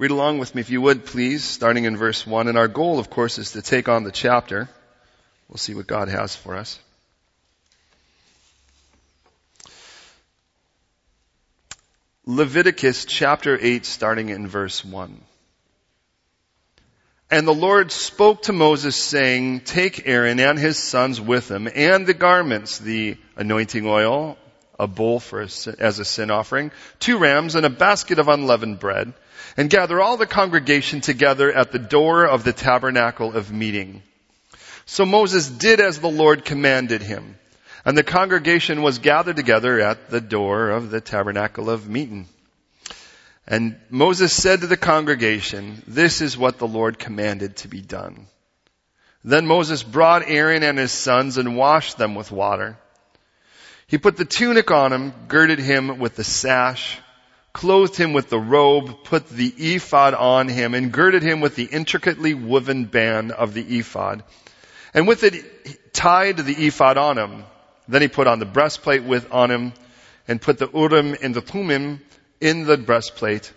Read along with me if you would, please, starting in verse 1. And our goal, of course, is to take on the chapter. We'll see what God has for us. Leviticus chapter 8, starting in verse 1. And the Lord spoke to Moses saying, Take Aaron and his sons with him, and the garments, the anointing oil, a bull for a, as a sin offering, two rams, and a basket of unleavened bread, and gather all the congregation together at the door of the tabernacle of meeting. So Moses did as the Lord commanded him. And the congregation was gathered together at the door of the tabernacle of meeting. And Moses said to the congregation, this is what the Lord commanded to be done. Then Moses brought Aaron and his sons and washed them with water. He put the tunic on him, girded him with the sash, clothed him with the robe, put the ephod on him, and girded him with the intricately woven band of the ephod. And with it tied the ephod on him. Then he put on the breastplate with on him and put the Urim and the Thummim in the breastplate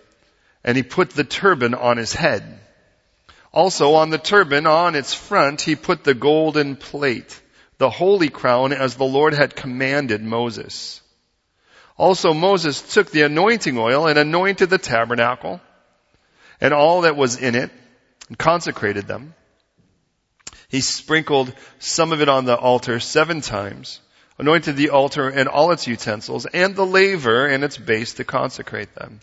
and he put the turban on his head. Also on the turban on its front he put the golden plate, the holy crown as the Lord had commanded Moses. Also Moses took the anointing oil and anointed the tabernacle and all that was in it and consecrated them. He sprinkled some of it on the altar seven times anointed the altar and all its utensils, and the laver and its base to consecrate them.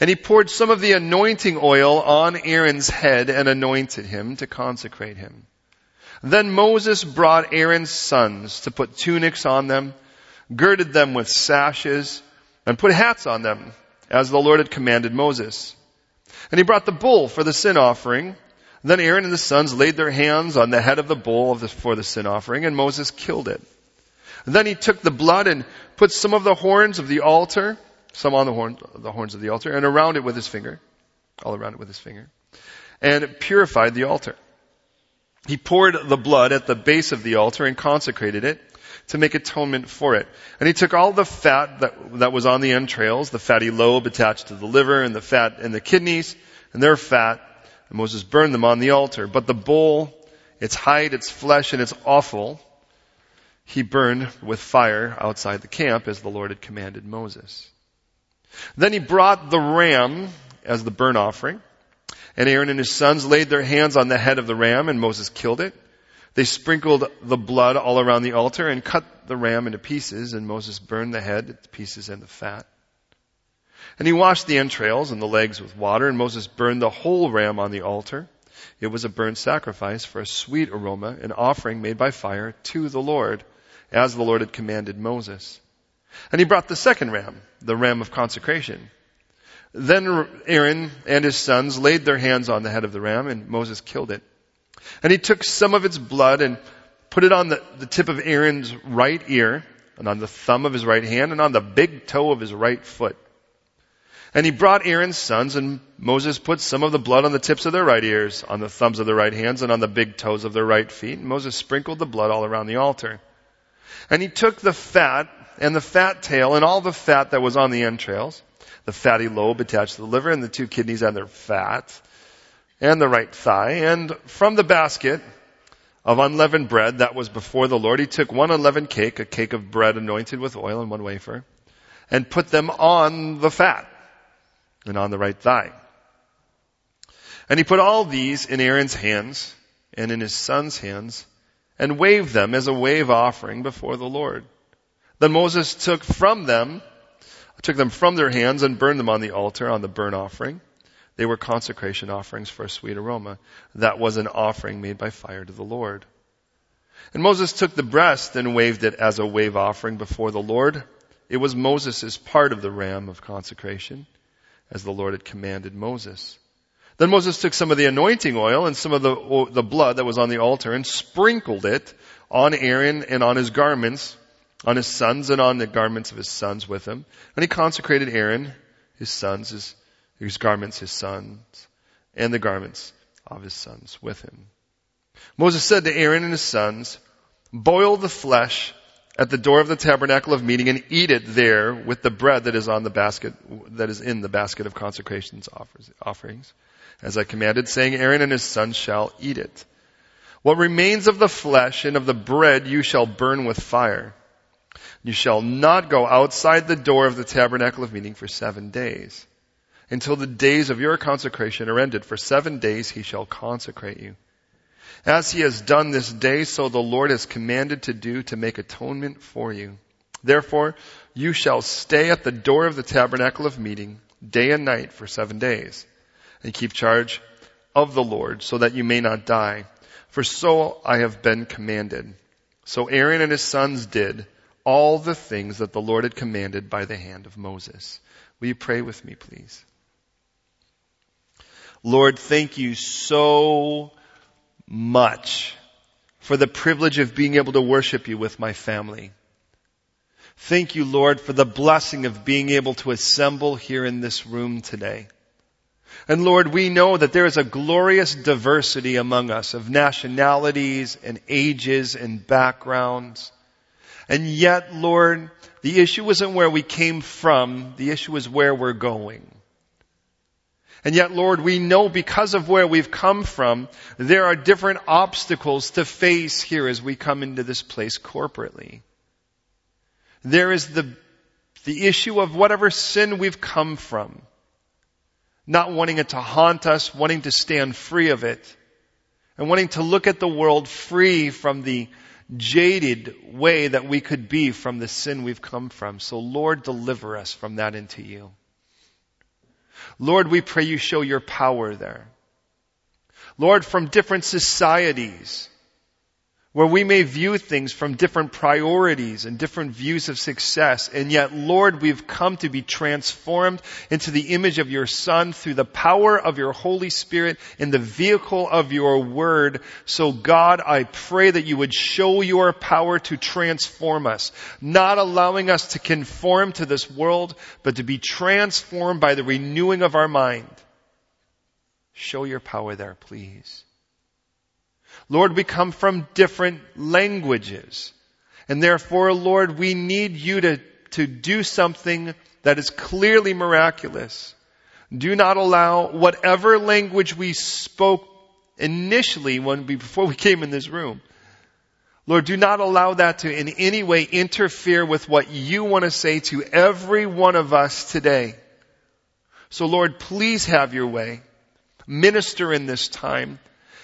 And he poured some of the anointing oil on Aaron's head and anointed him to consecrate him. Then Moses brought Aaron's sons to put tunics on them, girded them with sashes, and put hats on them, as the Lord had commanded Moses. And he brought the bull for the sin offering. Then Aaron and the sons laid their hands on the head of the bull for the sin offering, and Moses killed it. Then he took the blood and put some of the horns of the altar, some on the, horn, the horns of the altar, and around it with his finger, all around it with his finger, and purified the altar. He poured the blood at the base of the altar and consecrated it to make atonement for it. And he took all the fat that, that was on the entrails, the fatty lobe attached to the liver and the fat and the kidneys, and their fat, and Moses burned them on the altar. But the bull, its hide, its flesh, and its offal, he burned with fire outside the camp as the Lord had commanded Moses. Then he brought the ram as the burnt offering, and Aaron and his sons laid their hands on the head of the ram, and Moses killed it. They sprinkled the blood all around the altar and cut the ram into pieces, and Moses burned the head, the pieces, and the fat. And he washed the entrails and the legs with water, and Moses burned the whole ram on the altar. It was a burnt sacrifice for a sweet aroma, an offering made by fire to the Lord as the Lord had commanded Moses. And he brought the second ram, the ram of consecration. Then Aaron and his sons laid their hands on the head of the ram and Moses killed it. And he took some of its blood and put it on the, the tip of Aaron's right ear and on the thumb of his right hand and on the big toe of his right foot. And he brought Aaron's sons and Moses put some of the blood on the tips of their right ears, on the thumbs of their right hands and on the big toes of their right feet. And Moses sprinkled the blood all around the altar. And he took the fat and the fat tail and all the fat that was on the entrails, the fatty lobe attached to the liver and the two kidneys and their fat, and the right thigh, and from the basket of unleavened bread that was before the Lord, he took one unleavened cake, a cake of bread anointed with oil and one wafer, and put them on the fat and on the right thigh. And he put all these in Aaron's hands and in his son's hands and waved them as a wave offering before the Lord. Then Moses took from them, took them from their hands and burned them on the altar on the burnt offering. They were consecration offerings for a sweet aroma. That was an offering made by fire to the Lord. And Moses took the breast and waved it as a wave offering before the Lord. It was Moses' part of the ram of consecration, as the Lord had commanded Moses. Then Moses took some of the anointing oil and some of the, the blood that was on the altar and sprinkled it on Aaron and on his garments, on his sons and on the garments of his sons with him. And he consecrated Aaron, his sons, his, his garments, his sons, and the garments of his sons with him. Moses said to Aaron and his sons, boil the flesh at the door of the tabernacle of meeting and eat it there with the bread that is on the basket, that is in the basket of consecrations offerings. As I commanded, saying, Aaron and his sons shall eat it. What remains of the flesh and of the bread you shall burn with fire. You shall not go outside the door of the tabernacle of meeting for seven days. Until the days of your consecration are ended. For seven days he shall consecrate you. As he has done this day, so the Lord has commanded to do to make atonement for you. Therefore, you shall stay at the door of the tabernacle of meeting day and night for seven days and keep charge of the Lord so that you may not die. For so I have been commanded. So Aaron and his sons did all the things that the Lord had commanded by the hand of Moses. Will you pray with me, please? Lord, thank you so much for the privilege of being able to worship you with my family. Thank you, Lord, for the blessing of being able to assemble here in this room today. And Lord, we know that there is a glorious diversity among us of nationalities and ages and backgrounds. And yet, Lord, the issue isn't where we came from, the issue is where we're going. And yet, Lord, we know because of where we've come from, there are different obstacles to face here as we come into this place corporately. There is the, the issue of whatever sin we've come from. Not wanting it to haunt us, wanting to stand free of it, and wanting to look at the world free from the jaded way that we could be from the sin we've come from. So Lord, deliver us from that into you. Lord, we pray you show your power there. Lord, from different societies, where we may view things from different priorities and different views of success. And yet, Lord, we've come to be transformed into the image of your Son through the power of your Holy Spirit in the vehicle of your Word. So God, I pray that you would show your power to transform us, not allowing us to conform to this world, but to be transformed by the renewing of our mind. Show your power there, please. Lord, we come from different languages. And therefore, Lord, we need you to, to do something that is clearly miraculous. Do not allow whatever language we spoke initially when we, before we came in this room. Lord, do not allow that to in any way interfere with what you want to say to every one of us today. So Lord, please have your way. Minister in this time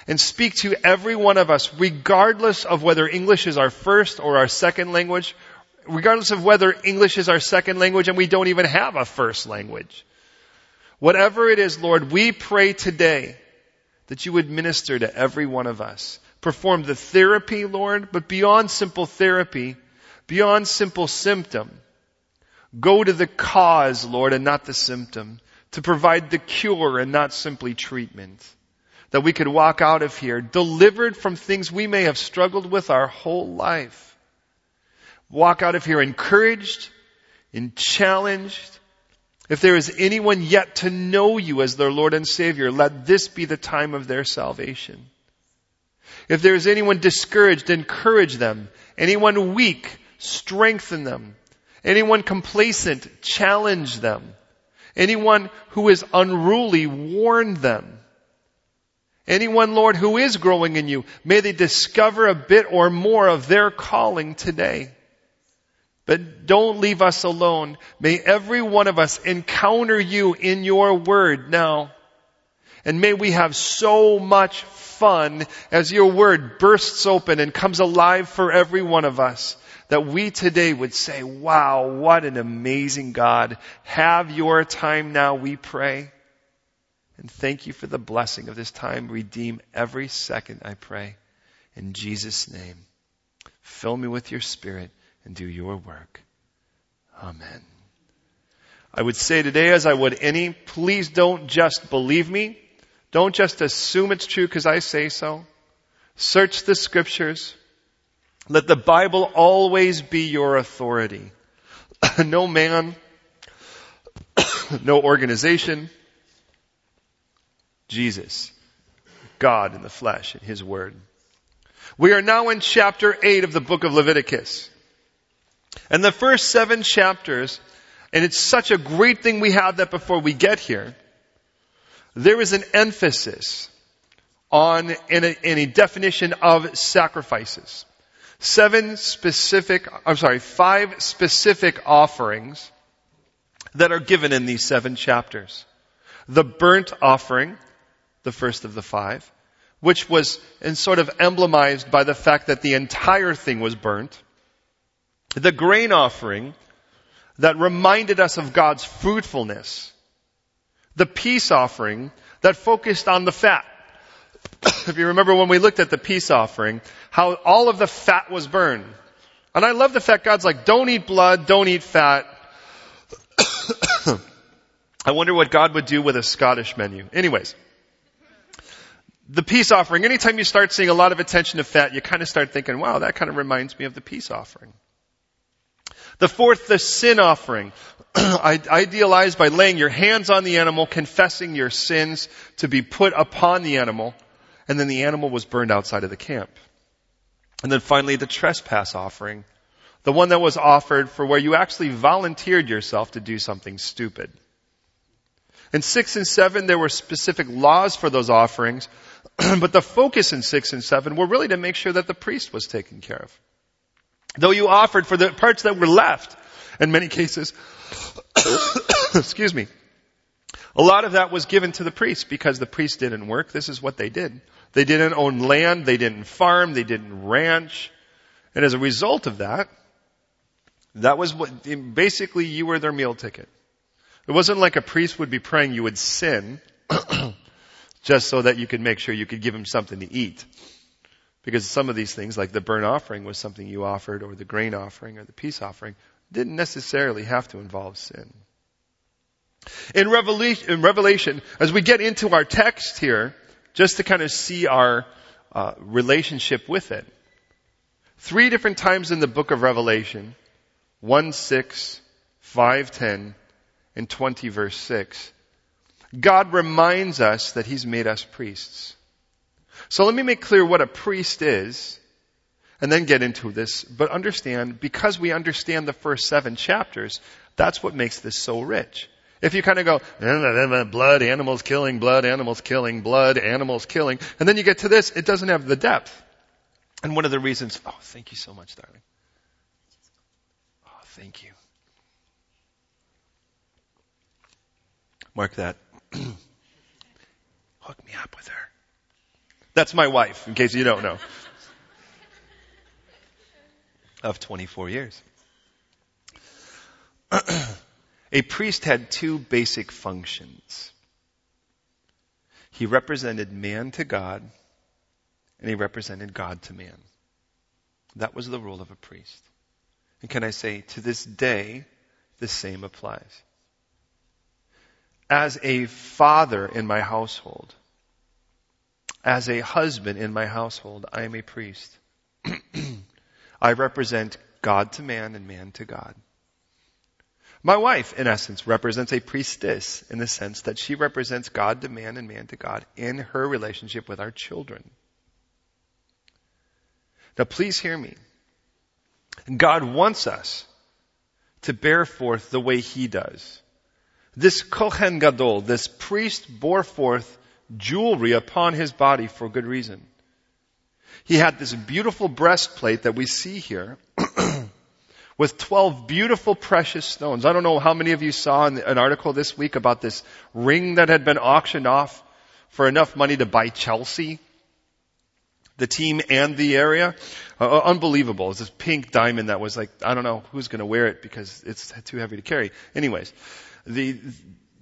and speak to every one of us, regardless of whether English is our first or our second language, regardless of whether English is our second language and we don't even have a first language. Whatever it is, Lord, we pray today that you would minister to every one of us. Perform the therapy, Lord, but beyond simple therapy, beyond simple symptom. Go to the cause, Lord, and not the symptom. To provide the cure and not simply treatment that we could walk out of here delivered from things we may have struggled with our whole life. Walk out of here encouraged and challenged. If there is anyone yet to know you as their Lord and Savior, let this be the time of their salvation. If there is anyone discouraged, encourage them. Anyone weak, strengthen them. Anyone complacent, challenge them. Anyone who is unruly, warn them. Anyone, Lord, who is growing in you, may they discover a bit or more of their calling today. But don't leave us alone. May every one of us encounter you in your word now. And may we have so much fun as your word bursts open and comes alive for every one of us that we today would say, wow, what an amazing God. Have your time now, we pray. And thank you for the blessing of this time. Redeem every second, I pray. In Jesus' name. Fill me with your spirit and do your work. Amen. I would say today, as I would any, please don't just believe me. Don't just assume it's true because I say so. Search the scriptures. Let the Bible always be your authority. no man, no organization, Jesus, God in the flesh, in His Word. We are now in chapter 8 of the book of Leviticus. And the first seven chapters, and it's such a great thing we have that before we get here, there is an emphasis on in a, in a definition of sacrifices. Seven specific, I'm sorry, five specific offerings that are given in these seven chapters. The burnt offering, the first of the five, which was in sort of emblemized by the fact that the entire thing was burnt. The grain offering that reminded us of God's fruitfulness. The peace offering that focused on the fat. if you remember when we looked at the peace offering, how all of the fat was burned. And I love the fact God's like, don't eat blood, don't eat fat. I wonder what God would do with a Scottish menu. Anyways. The peace offering, anytime you start seeing a lot of attention to fat, you kind of start thinking, wow, that kind of reminds me of the peace offering. The fourth, the sin offering. Idealized by laying your hands on the animal, confessing your sins to be put upon the animal, and then the animal was burned outside of the camp. And then finally, the trespass offering. The one that was offered for where you actually volunteered yourself to do something stupid. In six and seven, there were specific laws for those offerings, but the focus in six and seven were really to make sure that the priest was taken care of. Though you offered for the parts that were left, in many cases, excuse me, a lot of that was given to the priest because the priest didn't work. This is what they did. They didn't own land, they didn't farm, they didn't ranch. And as a result of that, that was what, basically you were their meal ticket. It wasn't like a priest would be praying you would sin just so that you could make sure you could give him something to eat. Because some of these things, like the burnt offering was something you offered, or the grain offering, or the peace offering, didn't necessarily have to involve sin. In Revelation, in Revelation, as we get into our text here, just to kind of see our uh, relationship with it, three different times in the book of Revelation, 1 6, 5 10, and 20 verse 6, God reminds us that He's made us priests. So let me make clear what a priest is and then get into this. But understand, because we understand the first seven chapters, that's what makes this so rich. If you kind of go, blood, animals killing, blood, animals killing, blood, animals killing, and then you get to this, it doesn't have the depth. And one of the reasons, oh, thank you so much, darling. Oh, thank you. Mark that. Hook me up with her. That's my wife, in case you don't know. of 24 years. a priest had two basic functions. He represented man to God, and he represented God to man. That was the role of a priest. And can I say, to this day, the same applies. As a father in my household, as a husband in my household, I am a priest. I represent God to man and man to God. My wife, in essence, represents a priestess in the sense that she represents God to man and man to God in her relationship with our children. Now please hear me. God wants us to bear forth the way He does. This Kohen Gadol, this priest bore forth jewelry upon his body for good reason. He had this beautiful breastplate that we see here with 12 beautiful precious stones. I don't know how many of you saw an article this week about this ring that had been auctioned off for enough money to buy Chelsea, the team and the area. Uh, uh unbelievable. It's this pink diamond that was like, I don't know who's going to wear it because it's too heavy to carry. Anyways, the,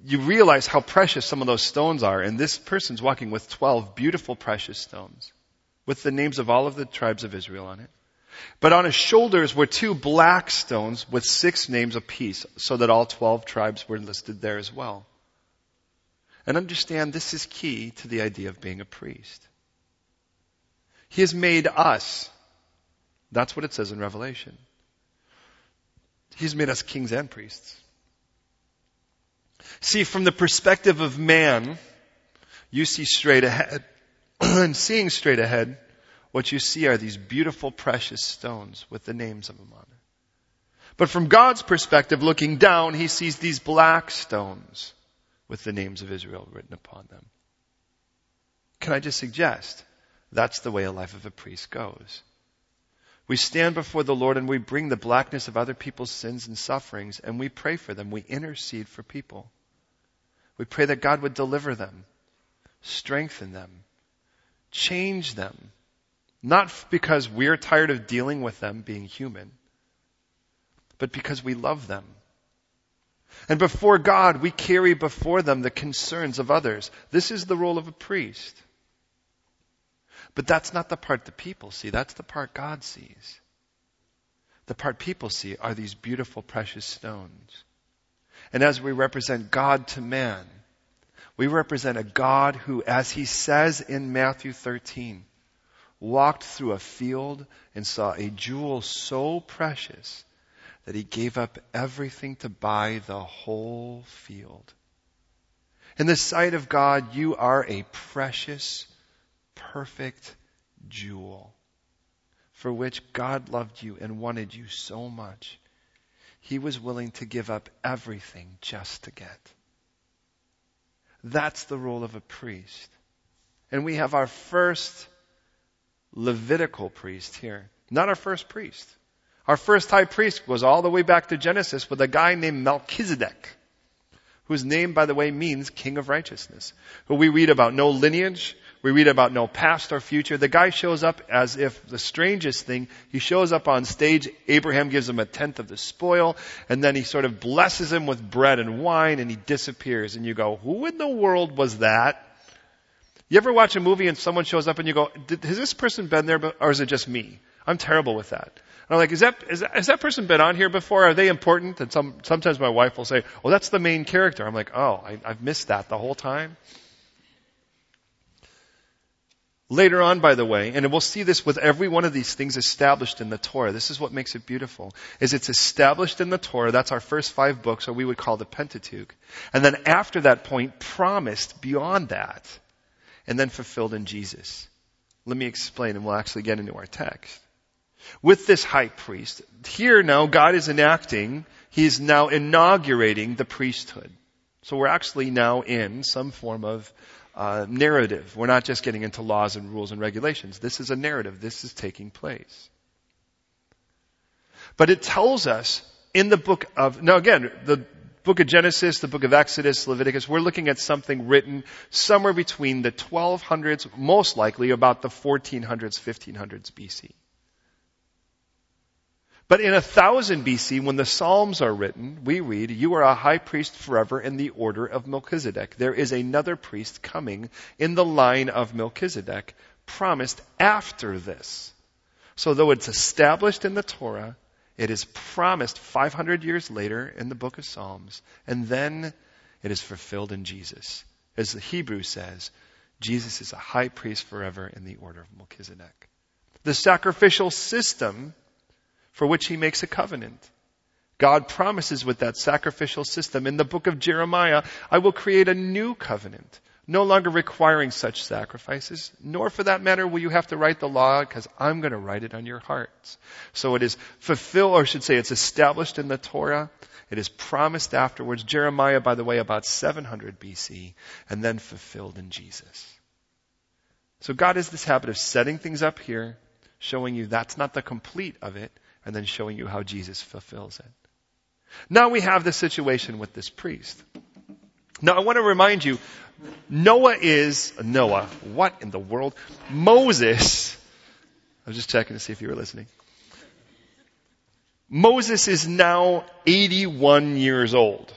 you realize how precious some of those stones are, and this person's walking with 12 beautiful precious stones with the names of all of the tribes of Israel on it. But on his shoulders were two black stones with six names apiece, so that all 12 tribes were listed there as well. And understand this is key to the idea of being a priest. He has made us. That's what it says in Revelation. He's made us kings and priests. See, from the perspective of man, you see straight ahead. and seeing straight ahead, what you see are these beautiful, precious stones with the names of them on it. But from God's perspective, looking down, he sees these black stones with the names of Israel written upon them. Can I just suggest that's the way a life of a priest goes? We stand before the Lord and we bring the blackness of other people's sins and sufferings and we pray for them. We intercede for people. We pray that God would deliver them, strengthen them, change them. Not because we're tired of dealing with them being human, but because we love them. And before God, we carry before them the concerns of others. This is the role of a priest. But that's not the part the people see. That's the part God sees. The part people see are these beautiful, precious stones. And as we represent God to man, we represent a God who, as he says in Matthew 13, walked through a field and saw a jewel so precious that he gave up everything to buy the whole field. In the sight of God, you are a precious, perfect jewel for which God loved you and wanted you so much. He was willing to give up everything just to get. That's the role of a priest. And we have our first Levitical priest here. Not our first priest. Our first high priest goes all the way back to Genesis with a guy named Melchizedek, whose name, by the way, means king of righteousness, who we read about no lineage, we read about no past or future. The guy shows up as if the strangest thing. He shows up on stage. Abraham gives him a tenth of the spoil, and then he sort of blesses him with bread and wine, and he disappears. And you go, who in the world was that? You ever watch a movie and someone shows up and you go, has this person been there, or is it just me? I'm terrible with that. And I'm like, is that, is that, has that person been on here before? Are they important? And some, sometimes my wife will say, oh, that's the main character. I'm like, oh, I, I've missed that the whole time. Later on, by the way, and we'll see this with every one of these things established in the Torah. This is what makes it beautiful. Is it's established in the Torah. That's our first five books, or we would call the Pentateuch. And then after that point, promised beyond that. And then fulfilled in Jesus. Let me explain and we'll actually get into our text. With this high priest, here now God is enacting, He is now inaugurating the priesthood. So we're actually now in some form of uh, narrative. We're not just getting into laws and rules and regulations. This is a narrative. This is taking place. But it tells us in the book of, now again, the book of Genesis, the book of Exodus, Leviticus, we're looking at something written somewhere between the 1200s, most likely about the 1400s, 1500s BC. But in 1000 BC, when the Psalms are written, we read, You are a high priest forever in the order of Melchizedek. There is another priest coming in the line of Melchizedek, promised after this. So though it's established in the Torah, it is promised 500 years later in the book of Psalms, and then it is fulfilled in Jesus. As the Hebrew says, Jesus is a high priest forever in the order of Melchizedek. The sacrificial system for which he makes a covenant. God promises with that sacrificial system in the book of Jeremiah, I will create a new covenant, no longer requiring such sacrifices, nor for that matter will you have to write the law because I'm going to write it on your hearts. So it is fulfilled, or I should say it's established in the Torah. It is promised afterwards. Jeremiah, by the way, about 700 BC, and then fulfilled in Jesus. So God has this habit of setting things up here, showing you that's not the complete of it, and then showing you how Jesus fulfills it. Now we have the situation with this priest. Now I want to remind you, Noah is, Noah, what in the world? Moses, I was just checking to see if you were listening. Moses is now 81 years old.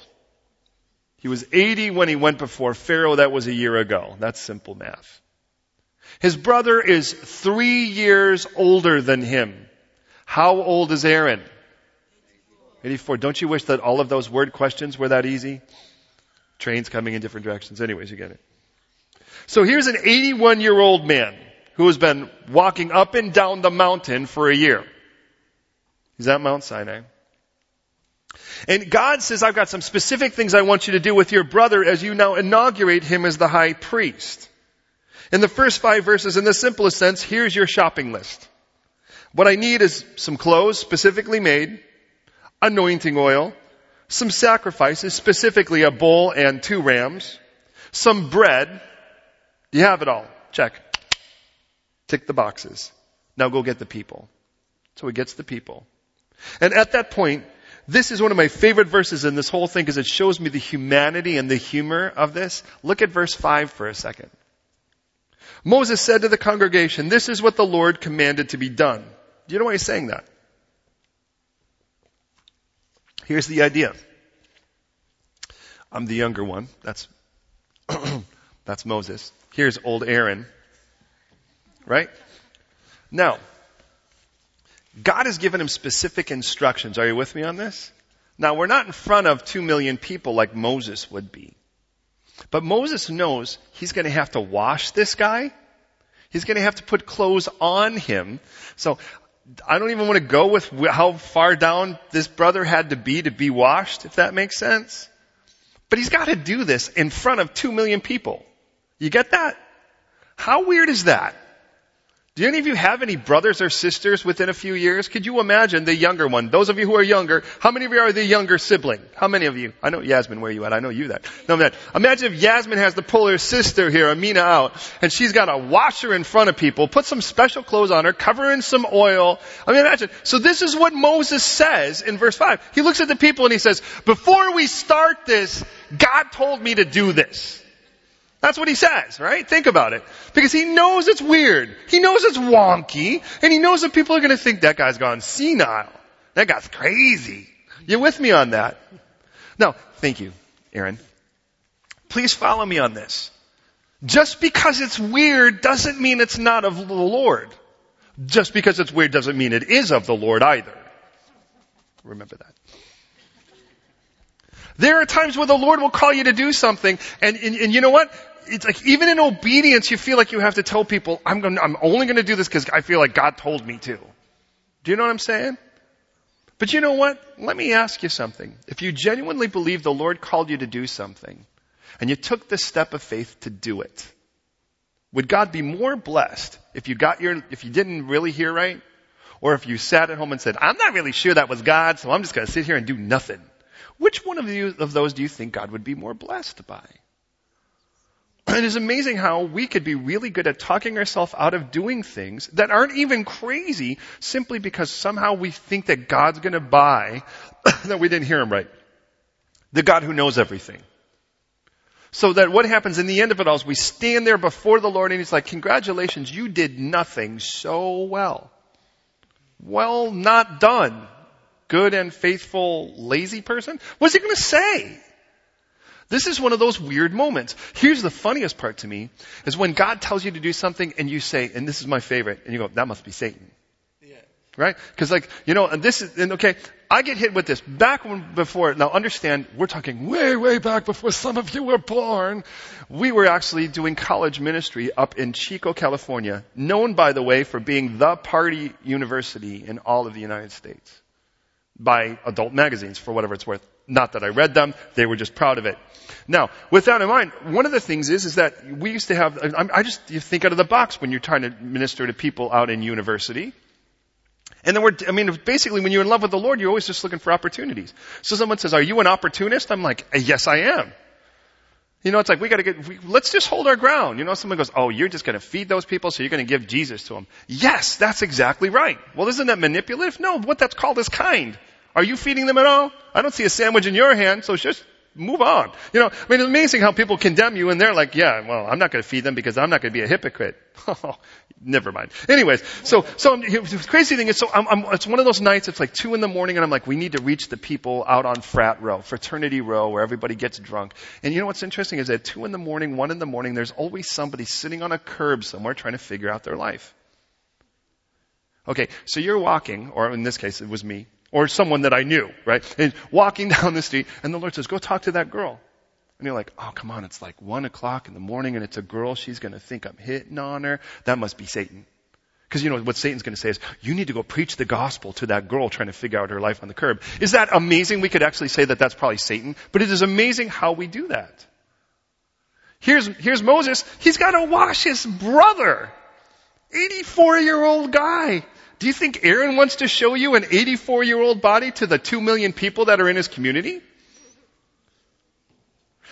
He was 80 when he went before Pharaoh. That was a year ago. That's simple math. His brother is three years older than him. How old is Aaron? 84. Don't you wish that all of those word questions were that easy? Trains coming in different directions. Anyways, you get it. So here's an 81 year old man who has been walking up and down the mountain for a year. He's at Mount Sinai. And God says, I've got some specific things I want you to do with your brother as you now inaugurate him as the high priest. In the first five verses, in the simplest sense, here's your shopping list. What I need is some clothes specifically made, anointing oil, some sacrifices, specifically a bull and two rams, some bread. You have it all. Check. Tick the boxes. Now go get the people. So he gets the people. And at that point, this is one of my favorite verses in this whole thing because it shows me the humanity and the humor of this. Look at verse 5 for a second. Moses said to the congregation, this is what the Lord commanded to be done. Do you know why he's saying that? Here's the idea. I'm the younger one. That's, that's Moses. Here's old Aaron. Right? Now, God has given him specific instructions. Are you with me on this? Now, we're not in front of two million people like Moses would be. But Moses knows he's going to have to wash this guy. He's going to have to put clothes on him. So I don't even want to go with how far down this brother had to be to be washed, if that makes sense. But he's got to do this in front of two million people. You get that? How weird is that? Do any of you have any brothers or sisters within a few years? Could you imagine the younger one? Those of you who are younger, how many of you are the younger sibling? How many of you? I know Yasmin, where are you at? I know you that. No, man. Imagine if Yasmin has to pull her sister here, Amina, out, and she's got to wash her in front of people, put some special clothes on her, cover in some oil. I mean, imagine. So this is what Moses says in verse 5. He looks at the people and he says, before we start this, God told me to do this. That's what he says, right? Think about it. Because he knows it's weird. He knows it's wonky. And he knows that people are going to think that guy's gone senile. That guy's crazy. You with me on that? No, thank you, Aaron. Please follow me on this. Just because it's weird doesn't mean it's not of the Lord. Just because it's weird doesn't mean it is of the Lord either. Remember that. There are times where the Lord will call you to do something, and, and, and you know what? It's like even in obedience, you feel like you have to tell people, I'm going, I'm only going to do this because I feel like God told me to. Do you know what I'm saying? But you know what? Let me ask you something. If you genuinely believe the Lord called you to do something, and you took the step of faith to do it, would God be more blessed if you got your, if you didn't really hear right? Or if you sat at home and said, I'm not really sure that was God, so I'm just going to sit here and do nothing. Which one of, you, of those do you think God would be more blessed by? And it's amazing how we could be really good at talking ourselves out of doing things that aren't even crazy simply because somehow we think that God's gonna buy that we didn't hear him right. The God who knows everything. So that what happens in the end of it all is we stand there before the Lord and He's like, congratulations, you did nothing so well. Well, not done. Good and faithful, lazy person. What's he gonna say? This is one of those weird moments. Here's the funniest part to me, is when God tells you to do something and you say, and this is my favorite, and you go, that must be Satan. Yeah. Right? Cause like, you know, and this is, and okay, I get hit with this. Back when, before, now understand, we're talking way, way back before some of you were born. We were actually doing college ministry up in Chico, California, known by the way for being the party university in all of the United States. By adult magazines, for whatever it's worth. Not that I read them, they were just proud of it. Now, with that in mind, one of the things is, is that we used to have, I just, you think out of the box when you're trying to minister to people out in university. And then we're, I mean, basically when you're in love with the Lord, you're always just looking for opportunities. So someone says, are you an opportunist? I'm like, uh, yes, I am. You know, it's like we gotta get, we, let's just hold our ground. You know, someone goes, oh, you're just gonna feed those people, so you're gonna give Jesus to them. Yes, that's exactly right. Well, isn't that manipulative? No, what that's called is kind. Are you feeding them at all? I don't see a sandwich in your hand, so just move on. You know, I mean, it's amazing how people condemn you and they're like, yeah, well, I'm not going to feed them because I'm not going to be a hypocrite. Never mind. Anyways, so, so um, the crazy thing is, so I'm, I'm, it's one of those nights, it's like two in the morning and I'm like, we need to reach the people out on frat row, fraternity row, where everybody gets drunk. And you know what's interesting is at two in the morning, one in the morning, there's always somebody sitting on a curb somewhere trying to figure out their life. Okay, so you're walking, or in this case, it was me, or someone that I knew, right? And walking down the street, and the Lord says, go talk to that girl. And you're like, oh, come on, it's like one o'clock in the morning and it's a girl. She's going to think I'm hitting on her. That must be Satan. Because you know what Satan's going to say is, you need to go preach the gospel to that girl trying to figure out her life on the curb. Is that amazing? We could actually say that that's probably Satan, but it is amazing how we do that. Here's, here's Moses. He's got to wash his brother. 84 year old guy. Do you think Aaron wants to show you an 84 year old body to the 2 million people that are in his community?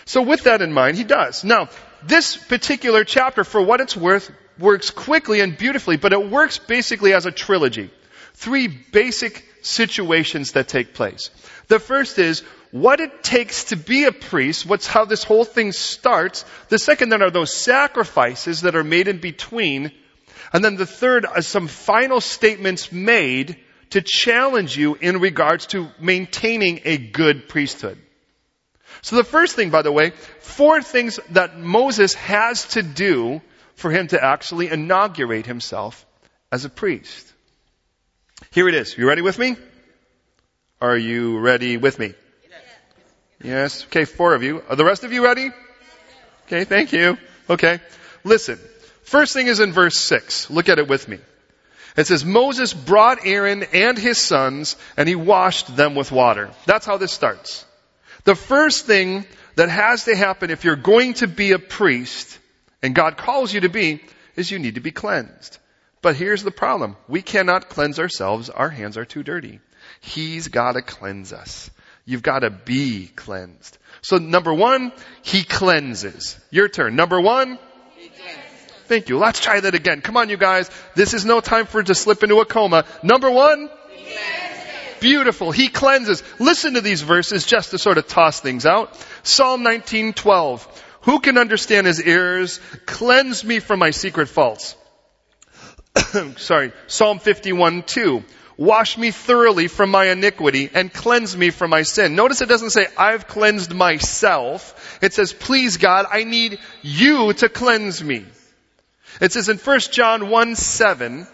So with that in mind, he does. Now, this particular chapter, for what it's worth, works quickly and beautifully, but it works basically as a trilogy. Three basic situations that take place. The first is what it takes to be a priest, what's how this whole thing starts. The second then are those sacrifices that are made in between. And then the third are some final statements made to challenge you in regards to maintaining a good priesthood. So the first thing, by the way, four things that Moses has to do for him to actually inaugurate himself as a priest. Here it is. You ready with me? Are you ready with me? Yes. Okay, four of you. Are the rest of you ready? Okay, thank you. Okay. Listen. First thing is in verse 6. Look at it with me. It says, Moses brought Aaron and his sons, and he washed them with water. That's how this starts. The first thing that has to happen if you're going to be a priest, and God calls you to be, is you need to be cleansed. But here's the problem. We cannot cleanse ourselves. Our hands are too dirty. He's gotta cleanse us. You've gotta be cleansed. So number one, He cleanses. Your turn. Number one, Thank you. Let's try that again. Come on, you guys. This is no time for it to slip into a coma. Number one, beautiful. He cleanses. Listen to these verses just to sort of toss things out. Psalm 19:12. Who can understand his errors? Cleanse me from my secret faults. Sorry. Psalm 51:2. Wash me thoroughly from my iniquity and cleanse me from my sin. Notice it doesn't say, I've cleansed myself. It says, please God, I need you to cleanse me. It says in 1 John 1 7,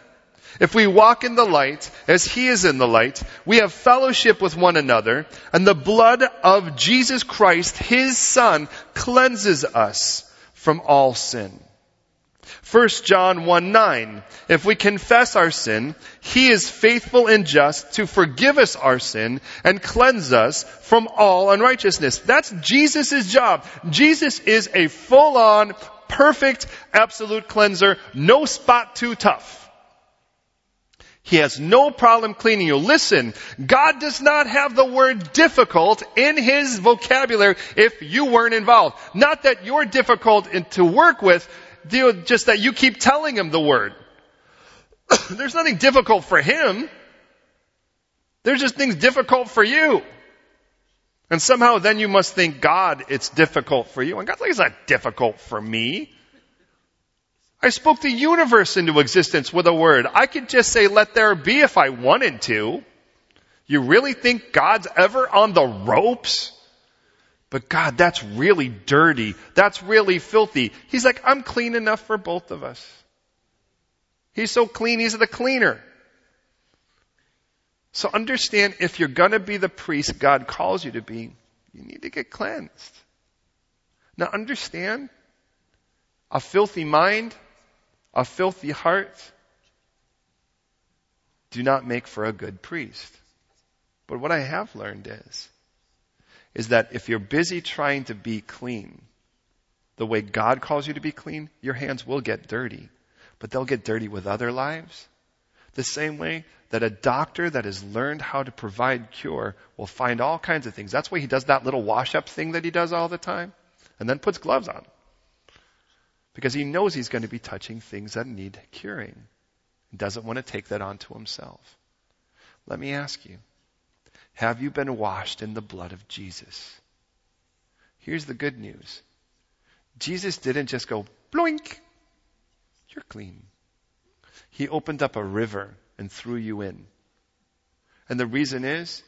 if we walk in the light as he is in the light, we have fellowship with one another, and the blood of Jesus Christ, his son, cleanses us from all sin. 1 John 1 9. If we confess our sin, He is faithful and just to forgive us our sin and cleanse us from all unrighteousness. That's Jesus' job. Jesus is a full on, perfect, absolute cleanser, no spot too tough. He has no problem cleaning you. Listen, God does not have the word difficult in His vocabulary if you weren't involved. Not that you're difficult to work with, just that you keep telling Him the word. There's nothing difficult for Him. There's just things difficult for you. And somehow then you must think, God, it's difficult for you. And God's like, it's not difficult for me. I spoke the universe into existence with a word. I could just say, let there be if I wanted to. You really think God's ever on the ropes? But God, that's really dirty. That's really filthy. He's like, I'm clean enough for both of us. He's so clean, he's the cleaner. So understand if you're gonna be the priest God calls you to be, you need to get cleansed. Now understand, a filthy mind, a filthy heart, do not make for a good priest. But what I have learned is, is that if you're busy trying to be clean, the way God calls you to be clean, your hands will get dirty. But they'll get dirty with other lives. The same way that a doctor that has learned how to provide cure will find all kinds of things. That's why he does that little wash up thing that he does all the time and then puts gloves on. Because he knows he's going to be touching things that need curing. He doesn't want to take that onto himself. Let me ask you, have you been washed in the blood of Jesus? Here's the good news. Jesus didn't just go, bloink, you're clean. He opened up a river and threw you in. And the reason is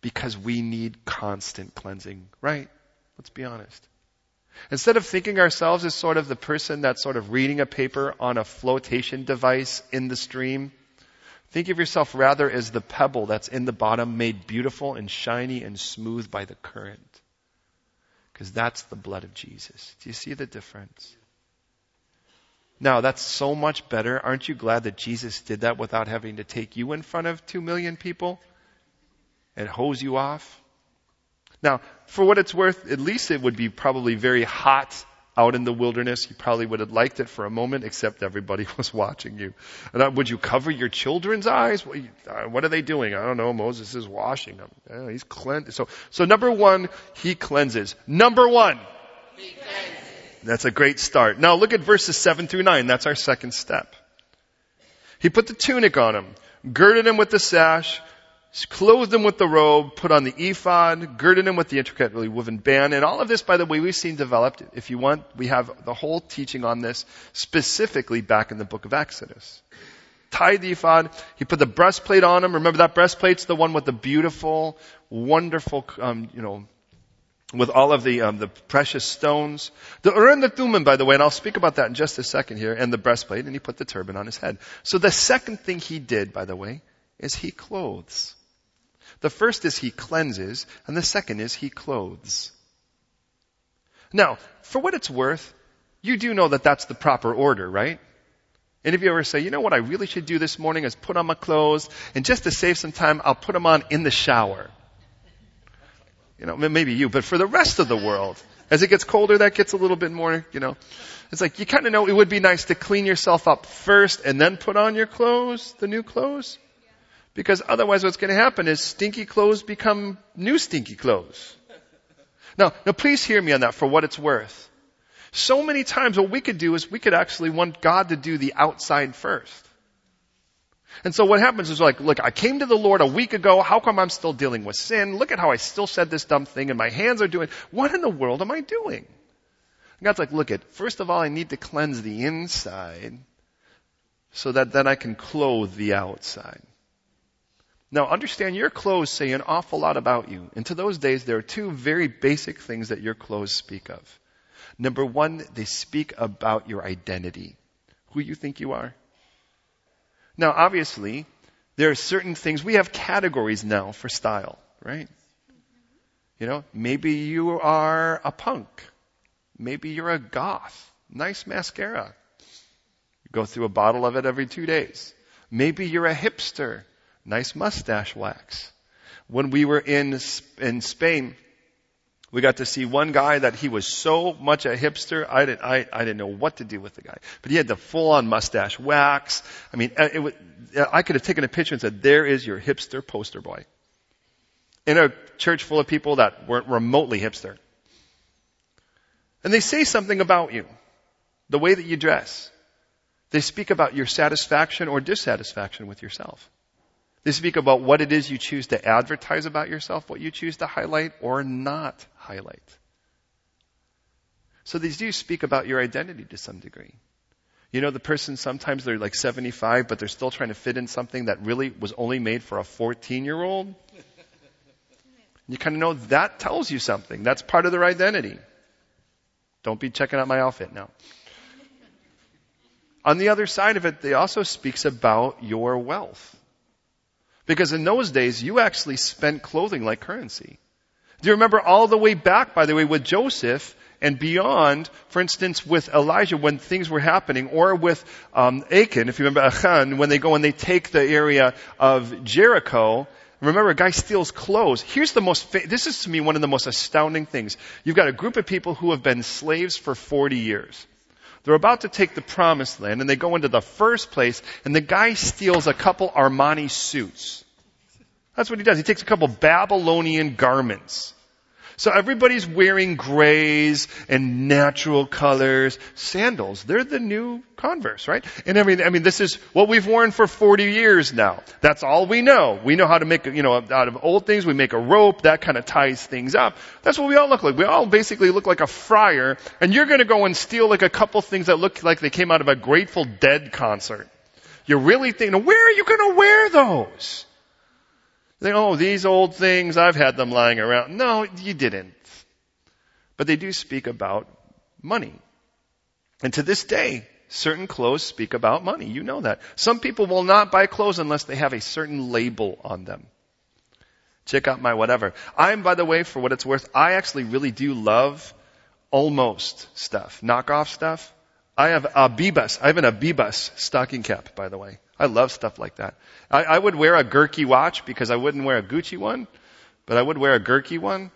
because we need constant cleansing, right? Let's be honest. Instead of thinking ourselves as sort of the person that's sort of reading a paper on a flotation device in the stream, think of yourself rather as the pebble that's in the bottom made beautiful and shiny and smooth by the current. Because that's the blood of Jesus. Do you see the difference? Now, that's so much better. Aren't you glad that Jesus did that without having to take you in front of two million people and hose you off? Now, for what it's worth, at least it would be probably very hot out in the wilderness. You probably would have liked it for a moment, except everybody was watching you. And uh, would you cover your children's eyes? Uh, what are they doing? I don't know. Moses is washing them. He's cleansed. So, so number one, he cleanses. Number one. That's a great start. Now look at verses seven through nine. That's our second step. He put the tunic on him, girded him with the sash, clothed him with the robe, put on the ephod, girded him with the intricately woven band, and all of this, by the way, we've seen developed. If you want, we have the whole teaching on this specifically back in the book of Exodus. Tied the ephod, he put the breastplate on him. Remember that breastplate's the one with the beautiful, wonderful, um, you know, with all of the um, the precious stones. The Urim the Thummim, by the way, and I'll speak about that in just a second here, and the breastplate, and he put the turban on his head. So the second thing he did, by the way, is he clothes. The first is he cleanses, and the second is he clothes. Now, for what it's worth, you do know that that's the proper order, right? And if you ever say, you know what I really should do this morning is put on my clothes, and just to save some time, I'll put them on in the shower. You know, maybe you, but for the rest of the world, as it gets colder, that gets a little bit more, you know. It's like you kind of know it would be nice to clean yourself up first and then put on your clothes, the new clothes. Because otherwise what's going to happen is stinky clothes become new stinky clothes. Now, now please hear me on that for what it's worth. So many times what we could do is we could actually want God to do the outside first. And so what happens is like, look, I came to the Lord a week ago. How come I'm still dealing with sin? Look at how I still said this dumb thing and my hands are doing. What in the world am I doing? And God's like, look at, first of all, I need to cleanse the inside so that then I can clothe the outside. Now understand your clothes say an awful lot about you. And to those days, there are two very basic things that your clothes speak of. Number one, they speak about your identity. Who you think you are. Now obviously, there are certain things, we have categories now for style, right? You know, maybe you are a punk. Maybe you're a goth. Nice mascara. You go through a bottle of it every two days. Maybe you're a hipster. Nice mustache wax. When we were in, in Spain, we got to see one guy that he was so much a hipster, I didn't, I, I didn't know what to do with the guy. But he had the full on mustache wax. I mean, uh, it, was, uh, I could have taken a picture and said, there is your hipster poster boy. In a church full of people that weren't remotely hipster. And they say something about you. The way that you dress. They speak about your satisfaction or dissatisfaction with yourself. They speak about what it is you choose to advertise about yourself, what you choose to highlight or not highlight. So these do speak about your identity to some degree. You know, the person sometimes they're like 75, but they're still trying to fit in something that really was only made for a 14 year old. You kind of know that tells you something. That's part of their identity. Don't be checking out my outfit now. On the other side of it, they also speaks about your wealth. Because in those days, you actually spent clothing like currency. Do you remember all the way back, by the way, with Joseph and beyond, for instance, with Elijah when things were happening, or with um, Achan, if you remember Achan, when they go and they take the area of Jericho, Remember, a guy steals clothes. Here's the most, fa- this is to me one of the most astounding things. You've got a group of people who have been slaves for 40 years. They're about to take the promised land and they go into the first place and the guy steals a couple Armani suits. That's what he does. He takes a couple Babylonian garments. So everybody's wearing grays and natural colors. Sandals, they're the new Converse, right? And I mean, I mean, this is what we've worn for 40 years now. That's all we know. We know how to make, you know, out of old things, we make a rope, that kind of ties things up. That's what we all look like. We all basically look like a friar, and you're gonna go and steal like a couple things that look like they came out of a Grateful Dead concert. You're really thinking, where are you gonna wear those? They, oh, these old things, I've had them lying around. No, you didn't. But they do speak about money. And to this day, certain clothes speak about money. You know that. Some people will not buy clothes unless they have a certain label on them. Check out my whatever. I'm, by the way, for what it's worth, I actually really do love almost stuff, knockoff stuff. I have a Abibas. I have an Abibas stocking cap, by the way. I love stuff like that. I, I would wear a Gurkey watch because I wouldn't wear a Gucci one, but I would wear a Gurkey one,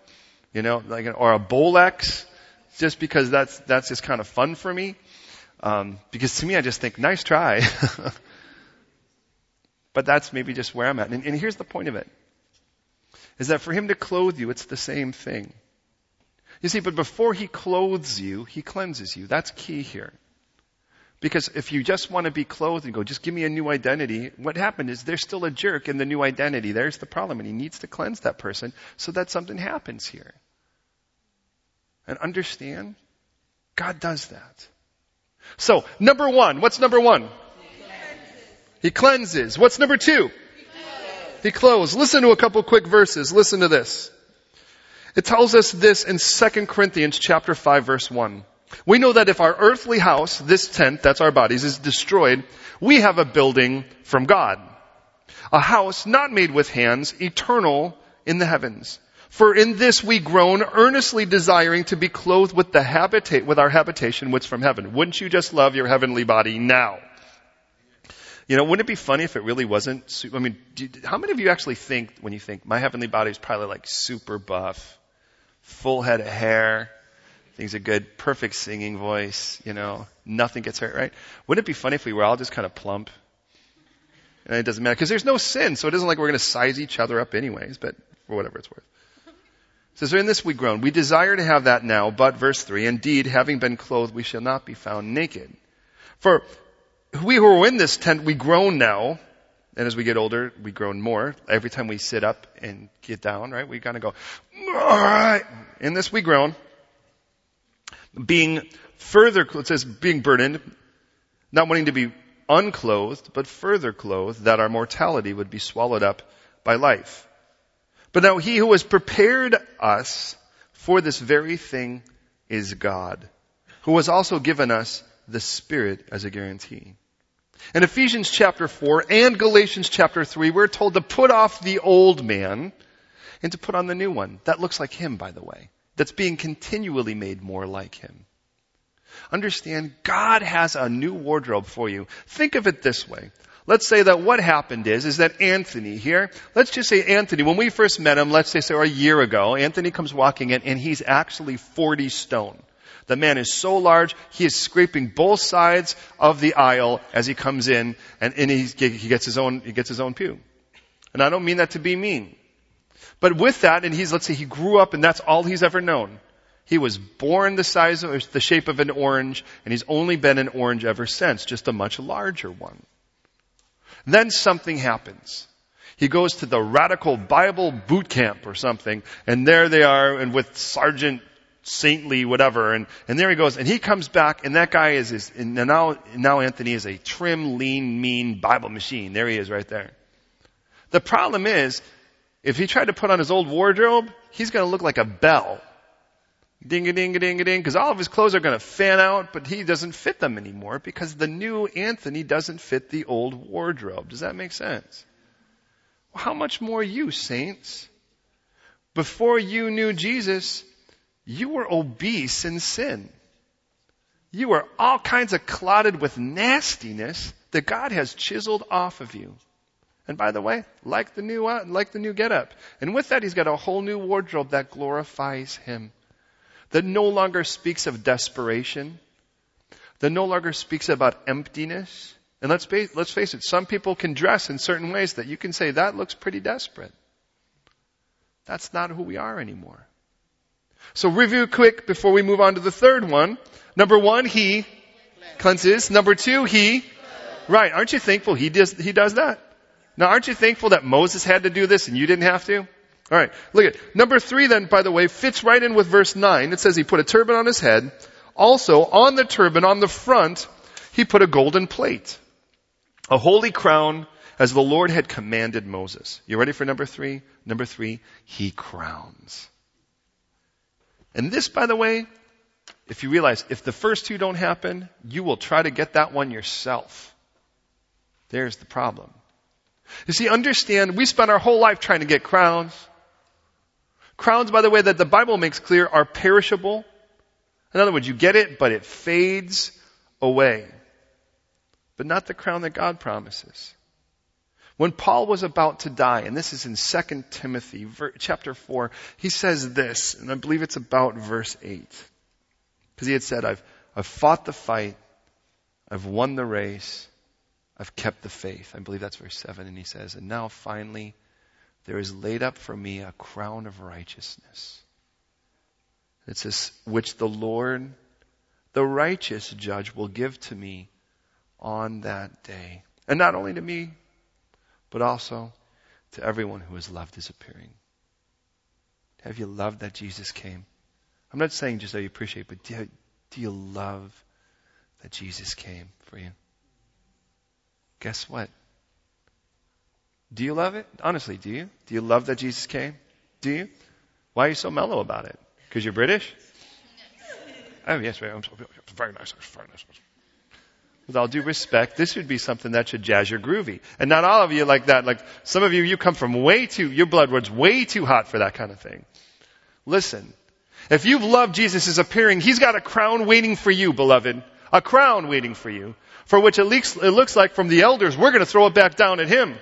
you know, like, or a Bolex. just because that's, that's just kind of fun for me. Um, because to me, I just think, nice try. but that's maybe just where I'm at. And, and here's the point of it. Is that for him to clothe you, it's the same thing. You see, but before he clothes you, he cleanses you. That's key here. Because if you just want to be clothed and go, just give me a new identity, what happened is there's still a jerk in the new identity. There's the problem. And he needs to cleanse that person so that something happens here. And understand, God does that. So, number one, what's number one? He cleanses. He cleanses. What's number two? He clothes. Listen to a couple quick verses. Listen to this. It tells us this in 2 Corinthians chapter 5 verse 1. We know that if our earthly house, this tent, that's our bodies, is destroyed, we have a building from God. A house not made with hands, eternal in the heavens. For in this we groan, earnestly desiring to be clothed with the habitate, with our habitation which from heaven. Wouldn't you just love your heavenly body now? You know, wouldn't it be funny if it really wasn't, I mean, you, how many of you actually think, when you think, my heavenly body is probably like super buff, full head of hair, Things are good, perfect singing voice, you know, nothing gets hurt, right? Wouldn't it be funny if we were all just kind of plump? And it doesn't matter, because there's no sin, so it isn't like we're going to size each other up anyways, but for whatever it's worth. So, so in this we groan. We desire to have that now, but verse 3, indeed, having been clothed, we shall not be found naked. For we who are in this tent, we groan now, and as we get older, we groan more. Every time we sit up and get down, right, we kind of go, alright. In this we groan being further, it says being burdened, not wanting to be unclothed, but further clothed, that our mortality would be swallowed up by life. But now he who has prepared us for this very thing is God, who has also given us the Spirit as a guarantee. In Ephesians chapter 4 and Galatians chapter 3, we're told to put off the old man and to put on the new one. That looks like him, by the way that's being continually made more like Him. Understand, God has a new wardrobe for you. Think of it this way. Let's say that what happened is, is that Anthony here, let's just say Anthony, when we first met him, let's say, say a year ago, Anthony comes walking in and he's actually 40 stone. The man is so large, he is scraping both sides of the aisle as he comes in and, and he, he gets his own, he gets his own pew. And I don't mean that to be mean. But with that, and he's, let's say he grew up and that's all he's ever known. He was born the size of, the shape of an orange, and he's only been an orange ever since, just a much larger one. Then something happens. He goes to the radical Bible boot camp or something, and there they are, and with Sergeant Saintly whatever, and, and there he goes, and he comes back, and that guy is, is and now, now Anthony is a trim, lean, mean Bible machine. There he is right there. The problem is, if he tried to put on his old wardrobe, he's going to look like a bell. Ding a ding a ding a ding, because all of his clothes are going to fan out, but he doesn't fit them anymore because the new Anthony doesn't fit the old wardrobe. Does that make sense? Well, how much more you, saints? Before you knew Jesus, you were obese in sin. You were all kinds of clotted with nastiness that God has chiseled off of you. And by the way, like the new, uh, like the new getup. And with that, he's got a whole new wardrobe that glorifies him. That no longer speaks of desperation. That no longer speaks about emptiness. And let's, be, let's face it, some people can dress in certain ways that you can say, that looks pretty desperate. That's not who we are anymore. So review quick before we move on to the third one. Number one, he cleanses. Number two, he, right. Aren't you thankful he does, he does that? Now aren't you thankful that Moses had to do this and you didn't have to? Alright, look at number three then, by the way, fits right in with verse nine. It says he put a turban on his head. Also, on the turban, on the front, he put a golden plate. A holy crown as the Lord had commanded Moses. You ready for number three? Number three, he crowns. And this, by the way, if you realize, if the first two don't happen, you will try to get that one yourself. There's the problem. You see, understand, we spend our whole life trying to get crowns. Crowns, by the way, that the Bible makes clear are perishable. In other words, you get it, but it fades away. But not the crown that God promises. When Paul was about to die, and this is in 2 Timothy chapter 4, he says this, and I believe it's about verse 8. Because he had said, I've, I've fought the fight. I've won the race. I've kept the faith. I believe that's verse 7. And he says, And now finally, there is laid up for me a crown of righteousness. It says, which the Lord, the righteous judge, will give to me on that day. And not only to me, but also to everyone who has loved his appearing. Have you loved that Jesus came? I'm not saying just that you appreciate, but do you, do you love that Jesus came for you? Guess what? Do you love it? Honestly, do you? Do you love that Jesus came? Do you? Why are you so mellow about it? Because you're British? Oh, yes, very, very nice. Very nice. With all due respect, this would be something that should jazz your groovy. And not all of you like that. Like some of you, you come from way too, your blood runs way too hot for that kind of thing. Listen, if you've loved Jesus' appearing, He's got a crown waiting for you, beloved. A crown waiting for you. For which it looks, it looks like from the elders, we're going to throw it back down at Him.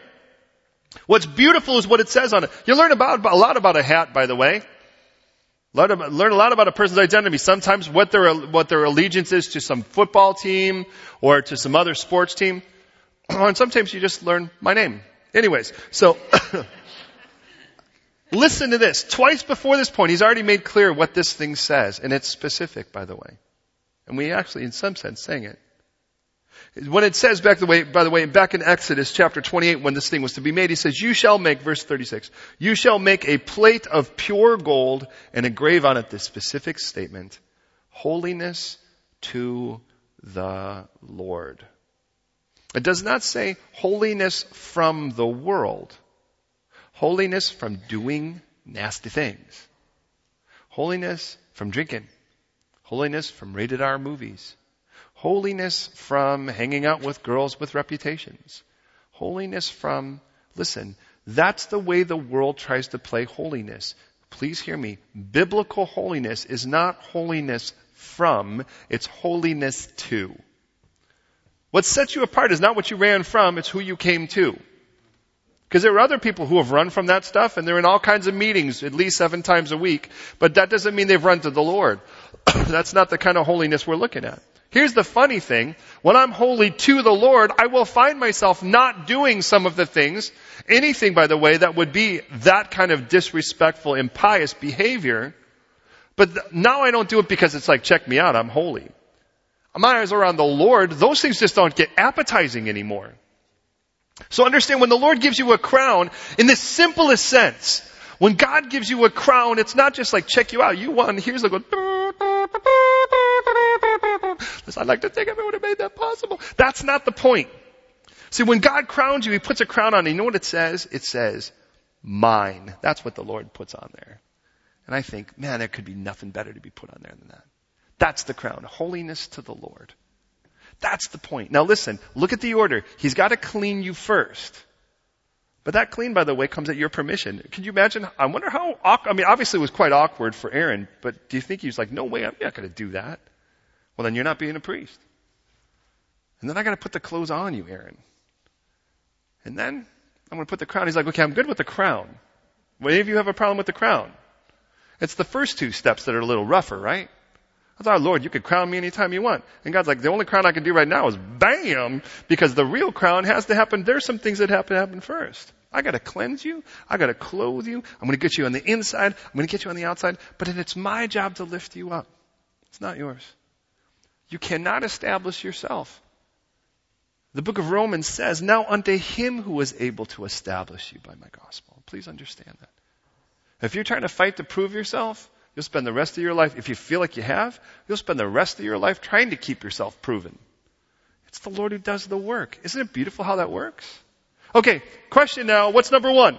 What's beautiful is what it says on it. You learn about, a lot about a hat, by the way. Learn, learn a lot about a person's identity. Sometimes what their, what their allegiance is to some football team or to some other sports team. And sometimes you just learn my name. Anyways, so, listen to this. Twice before this point, he's already made clear what this thing says, and it's specific, by the way. And we actually, in some sense, sang it. When it says back the way, by the way, back in Exodus chapter 28 when this thing was to be made, he says, you shall make, verse 36, you shall make a plate of pure gold and engrave on it this specific statement, holiness to the Lord. It does not say holiness from the world. Holiness from doing nasty things. Holiness from drinking. Holiness from rated R movies. Holiness from hanging out with girls with reputations. Holiness from, listen, that's the way the world tries to play holiness. Please hear me. Biblical holiness is not holiness from, it's holiness to. What sets you apart is not what you ran from, it's who you came to. Because there are other people who have run from that stuff and they're in all kinds of meetings at least seven times a week, but that doesn't mean they've run to the Lord. That's not the kind of holiness we're looking at. Here's the funny thing. When I'm holy to the Lord, I will find myself not doing some of the things, anything by the way, that would be that kind of disrespectful, impious behavior. But th- now I don't do it because it's like, check me out, I'm holy. My eyes are on the Lord. Those things just don't get appetizing anymore. So understand when the Lord gives you a crown, in the simplest sense, when God gives you a crown, it's not just like check you out. You won. Here's the go. I'd like to I would have made that possible. That's not the point. See, when God crowns you, He puts a crown on. You know what it says? It says, mine. That's what the Lord puts on there. And I think, man, there could be nothing better to be put on there than that. That's the crown. Holiness to the Lord. That's the point. Now listen, look at the order. He's got to clean you first. But that clean, by the way, comes at your permission. Can you imagine? I wonder how, I mean, obviously it was quite awkward for Aaron, but do you think he was like, no way, I'm not going to do that? Well, then you're not being a priest. And then I got to put the clothes on you, Aaron. And then I'm going to put the crown. He's like, okay, I'm good with the crown. Well, any of you have a problem with the crown? It's the first two steps that are a little rougher, right? I thought, Lord, you could crown me anytime you want. And God's like, the only crown I can do right now is bam, because the real crown has to happen. There's some things that have to happen first. I gotta cleanse you. I gotta clothe you. I'm gonna get you on the inside. I'm gonna get you on the outside. But it's my job to lift you up. It's not yours. You cannot establish yourself. The book of Romans says, now unto him who is able to establish you by my gospel. Please understand that. If you're trying to fight to prove yourself, You'll spend the rest of your life, if you feel like you have, you'll spend the rest of your life trying to keep yourself proven. It's the Lord who does the work. Isn't it beautiful how that works? Okay, question now. What's number one?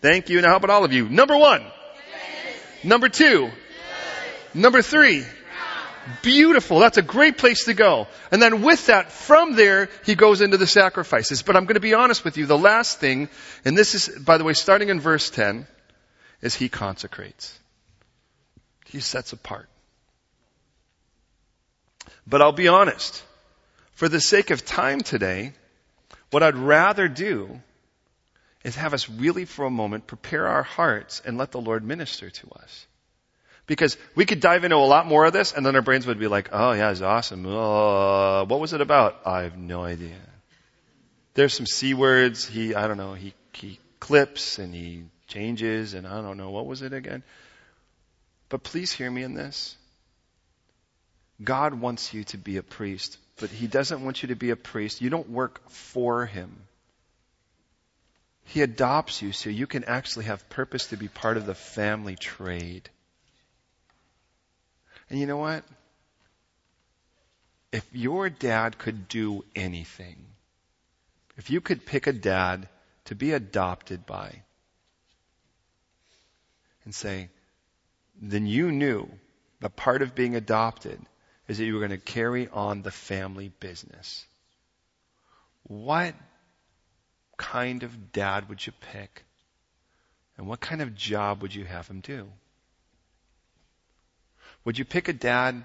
Thank you. Now how about all of you? Number one. Number two. Number three. Beautiful. That's a great place to go. And then with that, from there, he goes into the sacrifices. But I'm going to be honest with you. The last thing, and this is, by the way, starting in verse 10, is he consecrates. He sets apart. But I'll be honest. For the sake of time today, what I'd rather do is have us really for a moment prepare our hearts and let the Lord minister to us. Because we could dive into a lot more of this and then our brains would be like, oh yeah, it's awesome. Uh, what was it about? I have no idea. There's some C words. He, I don't know, he, he clips and he changes and I don't know, what was it again? But please hear me in this. God wants you to be a priest, but He doesn't want you to be a priest. You don't work for Him. He adopts you so you can actually have purpose to be part of the family trade. And you know what? If your dad could do anything, if you could pick a dad to be adopted by and say, then you knew the part of being adopted is that you were going to carry on the family business. What kind of dad would you pick? And what kind of job would you have him do? Would you pick a dad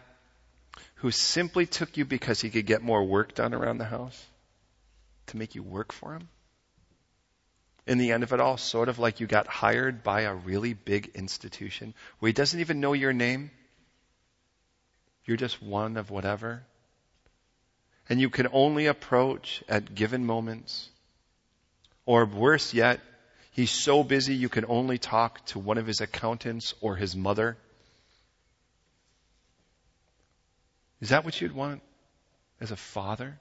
who simply took you because he could get more work done around the house to make you work for him? In the end of it all, sort of like you got hired by a really big institution where he doesn't even know your name. You're just one of whatever. And you can only approach at given moments or worse yet, he's so busy you can only talk to one of his accountants or his mother. Is that what you'd want as a father?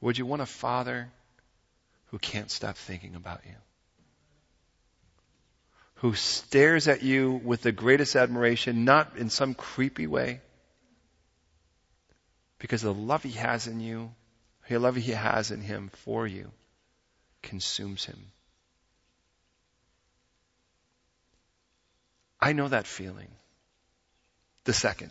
Would you want a father who can't stop thinking about you? Who stares at you with the greatest admiration, not in some creepy way, because the love he has in you the love he has in him for you consumes him. I know that feeling. The second.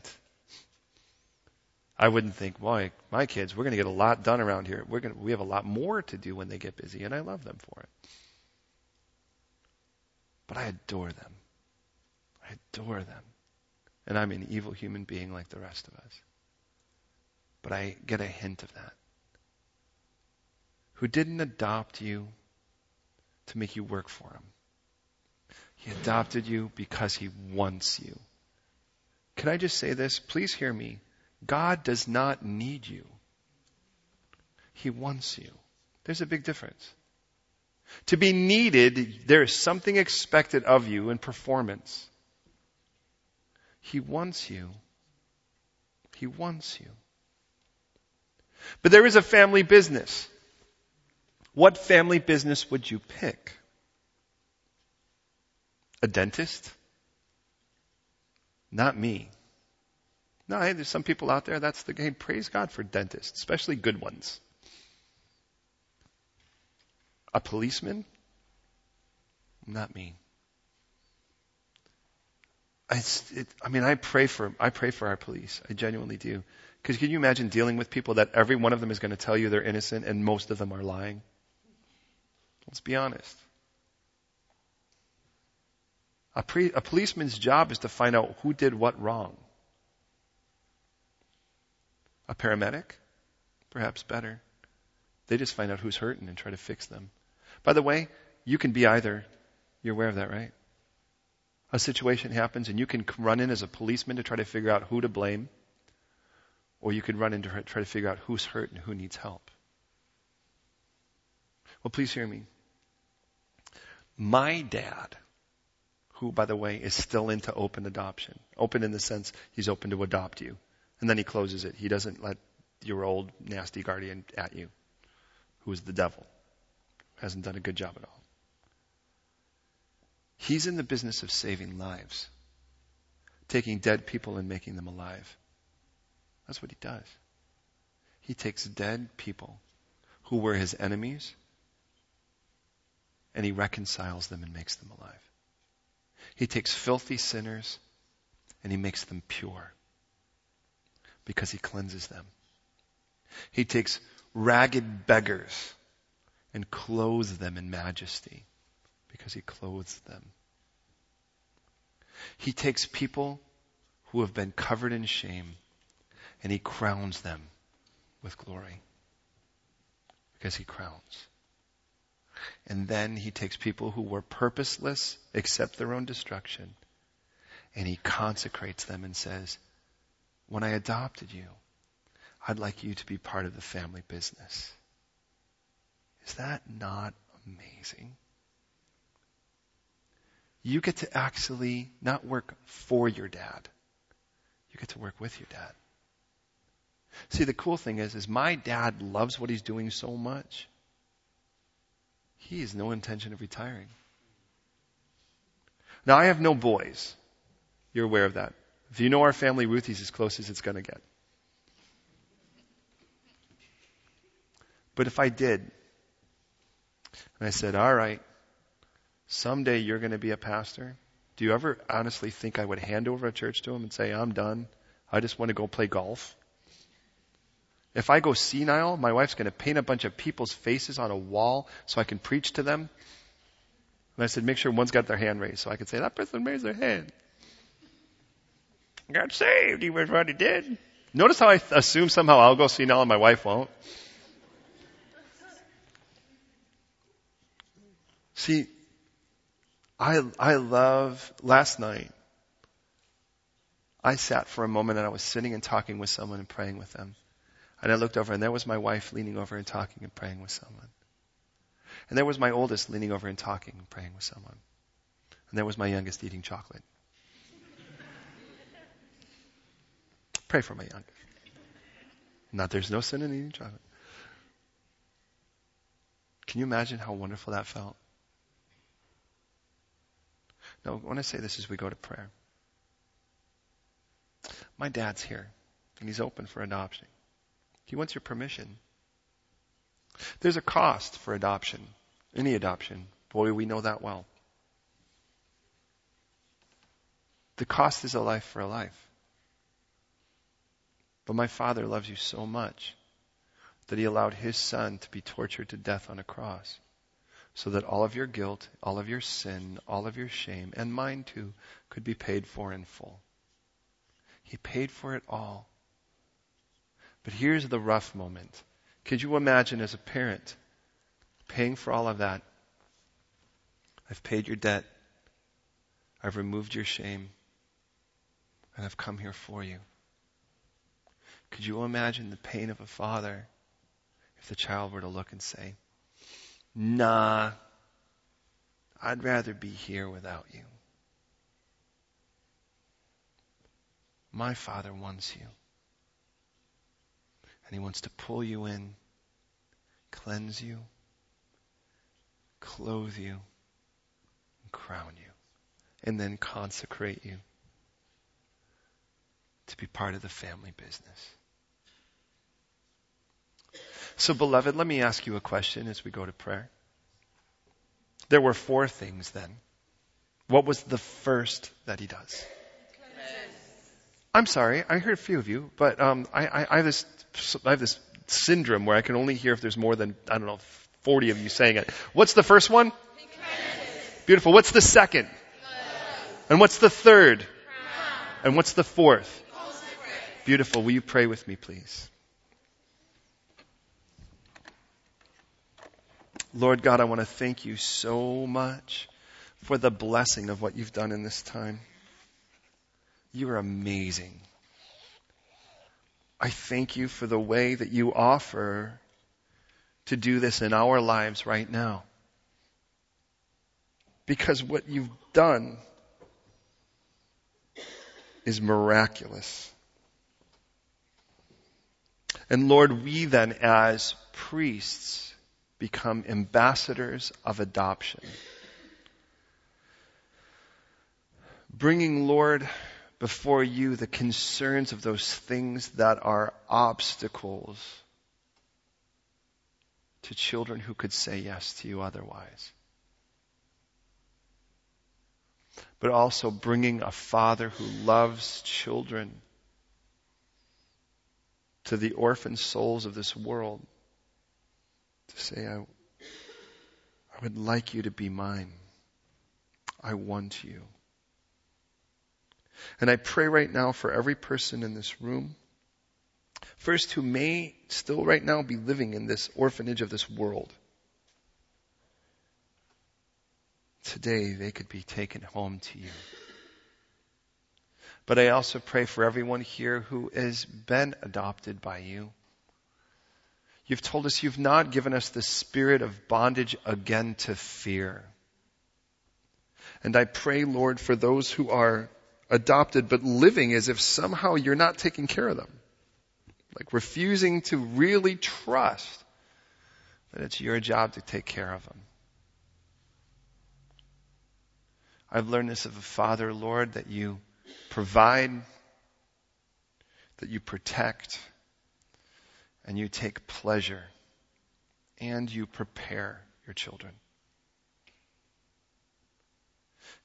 I wouldn't think, boy, my kids, we're going to get a lot done around here. We're going to, we have a lot more to do when they get busy, and I love them for it. But I adore them. I adore them. And I'm an evil human being like the rest of us. But I get a hint of that who didn't adopt you to make you work for him. He adopted you because he wants you. Can I just say this? Please hear me. God does not need you. He wants you. There's a big difference. To be needed, there is something expected of you in performance. He wants you. He wants you. But there is a family business. What family business would you pick? A dentist? Not me. No, hey, there's some people out there, that's the game. Praise God for dentists, especially good ones. A policeman? Not me. I, it, I mean, I pray for, I pray for our police. I genuinely do. Because can you imagine dealing with people that every one of them is going to tell you they're innocent and most of them are lying? Let's be honest. A, pre, a policeman's job is to find out who did what wrong. A paramedic? Perhaps better. They just find out who's hurting and try to fix them. By the way, you can be either. You're aware of that, right? A situation happens and you can run in as a policeman to try to figure out who to blame, or you can run in to try to figure out who's hurt and who needs help. Well, please hear me. My dad, who, by the way, is still into open adoption, open in the sense he's open to adopt you, and then he closes it. He doesn't let your old nasty guardian at you, who is the devil. Hasn't done a good job at all. He's in the business of saving lives, taking dead people and making them alive. That's what he does. He takes dead people who were his enemies and he reconciles them and makes them alive. He takes filthy sinners and he makes them pure because he cleanses them. He takes ragged beggars and clothes them in majesty because he clothes them. He takes people who have been covered in shame and he crowns them with glory because he crowns. And then he takes people who were purposeless, except their own destruction, and he consecrates them and says, when I adopted you, I'd like you to be part of the family business. Is that not amazing? You get to actually not work for your dad. You get to work with your dad. See, the cool thing is, is my dad loves what he's doing so much. He has no intention of retiring. Now I have no boys. You're aware of that. If you know our family, Ruthie's as close as it's going to get. But if I did, and I said, all right, someday you're going to be a pastor, do you ever honestly think I would hand over a church to him and say, I'm done? I just want to go play golf? If I go senile, my wife's going to paint a bunch of people's faces on a wall so I can preach to them. And I said, make sure one's got their hand raised so I can say, that person raised their hand. Got saved. He was what he did. Notice how I assume somehow I'll go senile and my wife won't. See, I, I love, last night, I sat for a moment and I was sitting and talking with someone and praying with them. And I looked over and there was my wife leaning over and talking and praying with someone. And there was my oldest leaning over and talking and praying with someone. And there was my youngest eating chocolate. Pray for my youngest. Not there's no sin in eating chocolate. Can you imagine how wonderful that felt? Now, I want to say this as we go to prayer. My dad's here, and he's open for adoption. He wants your permission. There's a cost for adoption, any adoption. Boy, we know that well. The cost is a life for a life. But my Father loves you so much that He allowed His Son to be tortured to death on a cross so that all of your guilt, all of your sin, all of your shame, and mine too, could be paid for in full. He paid for it all. But here's the rough moment. Could you imagine as a parent paying for all of that? I've paid your debt. I've removed your shame. And I've come here for you. Could you imagine the pain of a father if the child were to look and say, Nah, I'd rather be here without you. My Father wants you. And He wants to pull you in, cleanse you, clothe you, and crown you, and then consecrate you to be part of the family business. So, beloved, let me ask you a question as we go to prayer. There were four things then. What was the first that he does? I'm sorry, I heard a few of you, but um, I, I, I, have this, I have this syndrome where I can only hear if there's more than, I don't know, 40 of you saying it. What's the first one? Beautiful. What's the second? And what's the third? And what's the fourth? Beautiful. Will you pray with me, please? Lord God, I want to thank you so much for the blessing of what you've done in this time. You are amazing. I thank you for the way that you offer to do this in our lives right now. Because what you've done is miraculous. And Lord, we then as priests become ambassadors of adoption. Bringing, Lord, before you the concerns of those things that are obstacles to children who could say yes to you otherwise. But also bringing a father who loves children to the orphan souls of this world to say, I, I would like you to be mine. I want you. And I pray right now for every person in this room, first who may still right now be living in this orphanage of this world. today they could be taken home to you. But I also pray for everyone here who has been adopted by you. You've told us you've not given us the spirit of bondage again to fear. And I pray, Lord, for those who are adopted but living as if somehow you're not taking care of them. Like refusing to really trust that it's your job to take care of them. I've learned this of a father, Lord, that you provide, that you protect, and you take pleasure, and you prepare your children.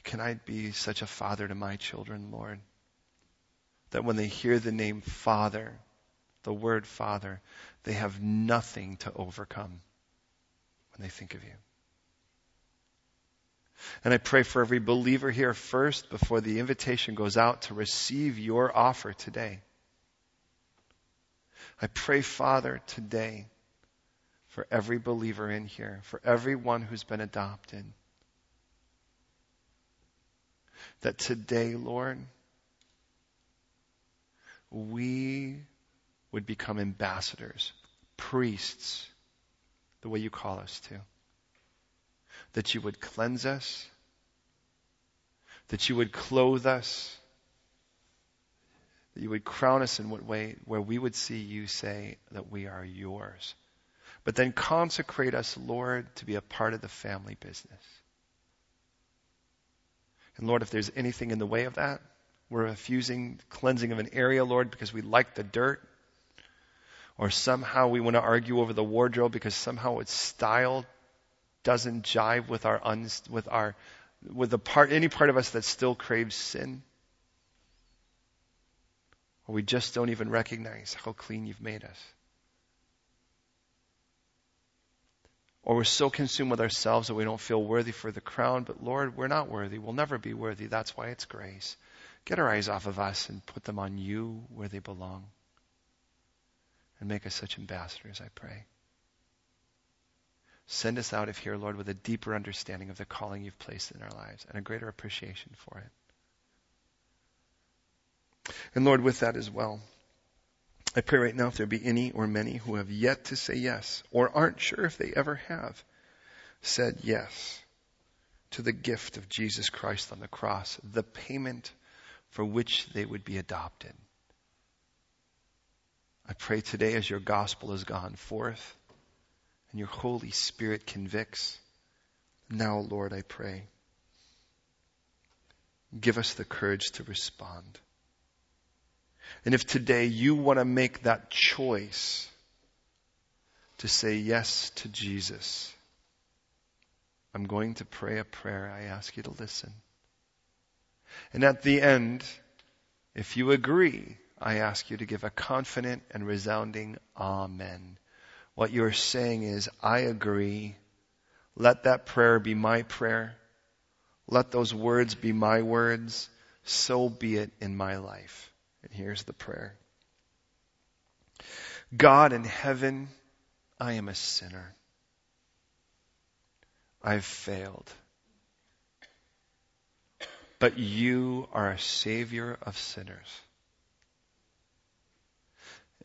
Can I be such a father to my children, Lord? That when they hear the name Father, the word Father, they have nothing to overcome when they think of you. And I pray for every believer here first before the invitation goes out to receive your offer today. I pray, Father, today for every believer in here, for everyone who's been adopted, that today, Lord, we would become ambassadors, priests, the way you call us to. That you would cleanse us, that you would clothe us, that you would crown us in what way where we would see you say that we are yours. But then consecrate us, Lord, to be a part of the family business. And Lord, if there's anything in the way of that, we're refusing cleansing of an area, Lord, because we like the dirt. Or somehow we want to argue over the wardrobe because somehow it's style doesn't jive with our uns, with our with the part any part of us that still craves sin. Or we just don't even recognize how clean you've made us. Or we're so consumed with ourselves that we don't feel worthy for the crown, but Lord, we're not worthy. We'll never be worthy. That's why it's grace. Get our eyes off of us and put them on you where they belong. And make us such ambassadors, I pray. Send us out of here, Lord, with a deeper understanding of the calling you've placed in our lives and a greater appreciation for it. And Lord, with that as well, I pray right now if there be any or many who have yet to say yes or aren't sure if they ever have said yes to the gift of Jesus Christ on the cross, the payment for which they would be adopted. I pray today as your gospel has gone forth and your Holy Spirit convicts. Now, Lord, I pray, give us the courage to respond. And if today you want to make that choice to say yes to Jesus, I'm going to pray a prayer. I ask you to listen. And at the end, if you agree, I ask you to give a confident and resounding Amen. What you're saying is, I agree. Let that prayer be my prayer. Let those words be my words. So be it in my life. And here's the prayer. God in heaven, I am a sinner. I've failed. But you are a savior of sinners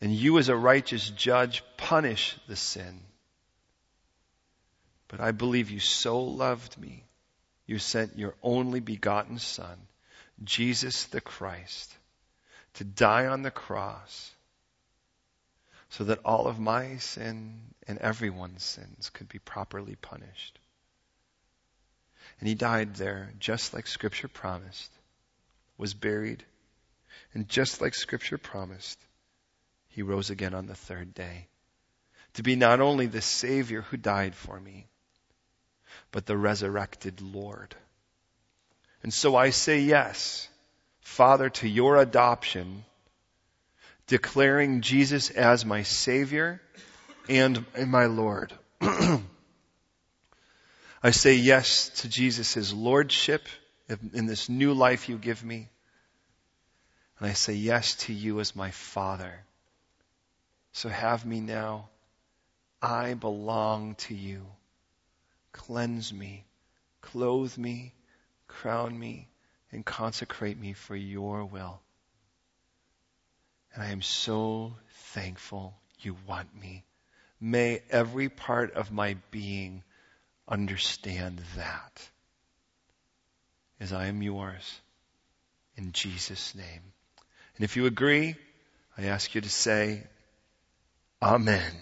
and you as a righteous judge punish the sin. But I believe you so loved me, you sent your only begotten Son, Jesus the Christ, to die on the cross so that all of my sin and everyone's sins could be properly punished. And he died there just like scripture promised, was buried, and just like scripture promised, he rose again on the third day to be not only the Savior who died for me, but the resurrected Lord. And so I say yes, Father, to your adoption, declaring Jesus as my Savior and my Lord. I say yes to Jesus' Lordship in this new life you give me. And I say yes to you as my Father so have me now. I belong to you. Cleanse me, clothe me, crown me, and consecrate me for your will. And I am so thankful you want me. May every part of my being understand that as I am yours in Jesus' name. And if you agree, I ask you to say, Amen.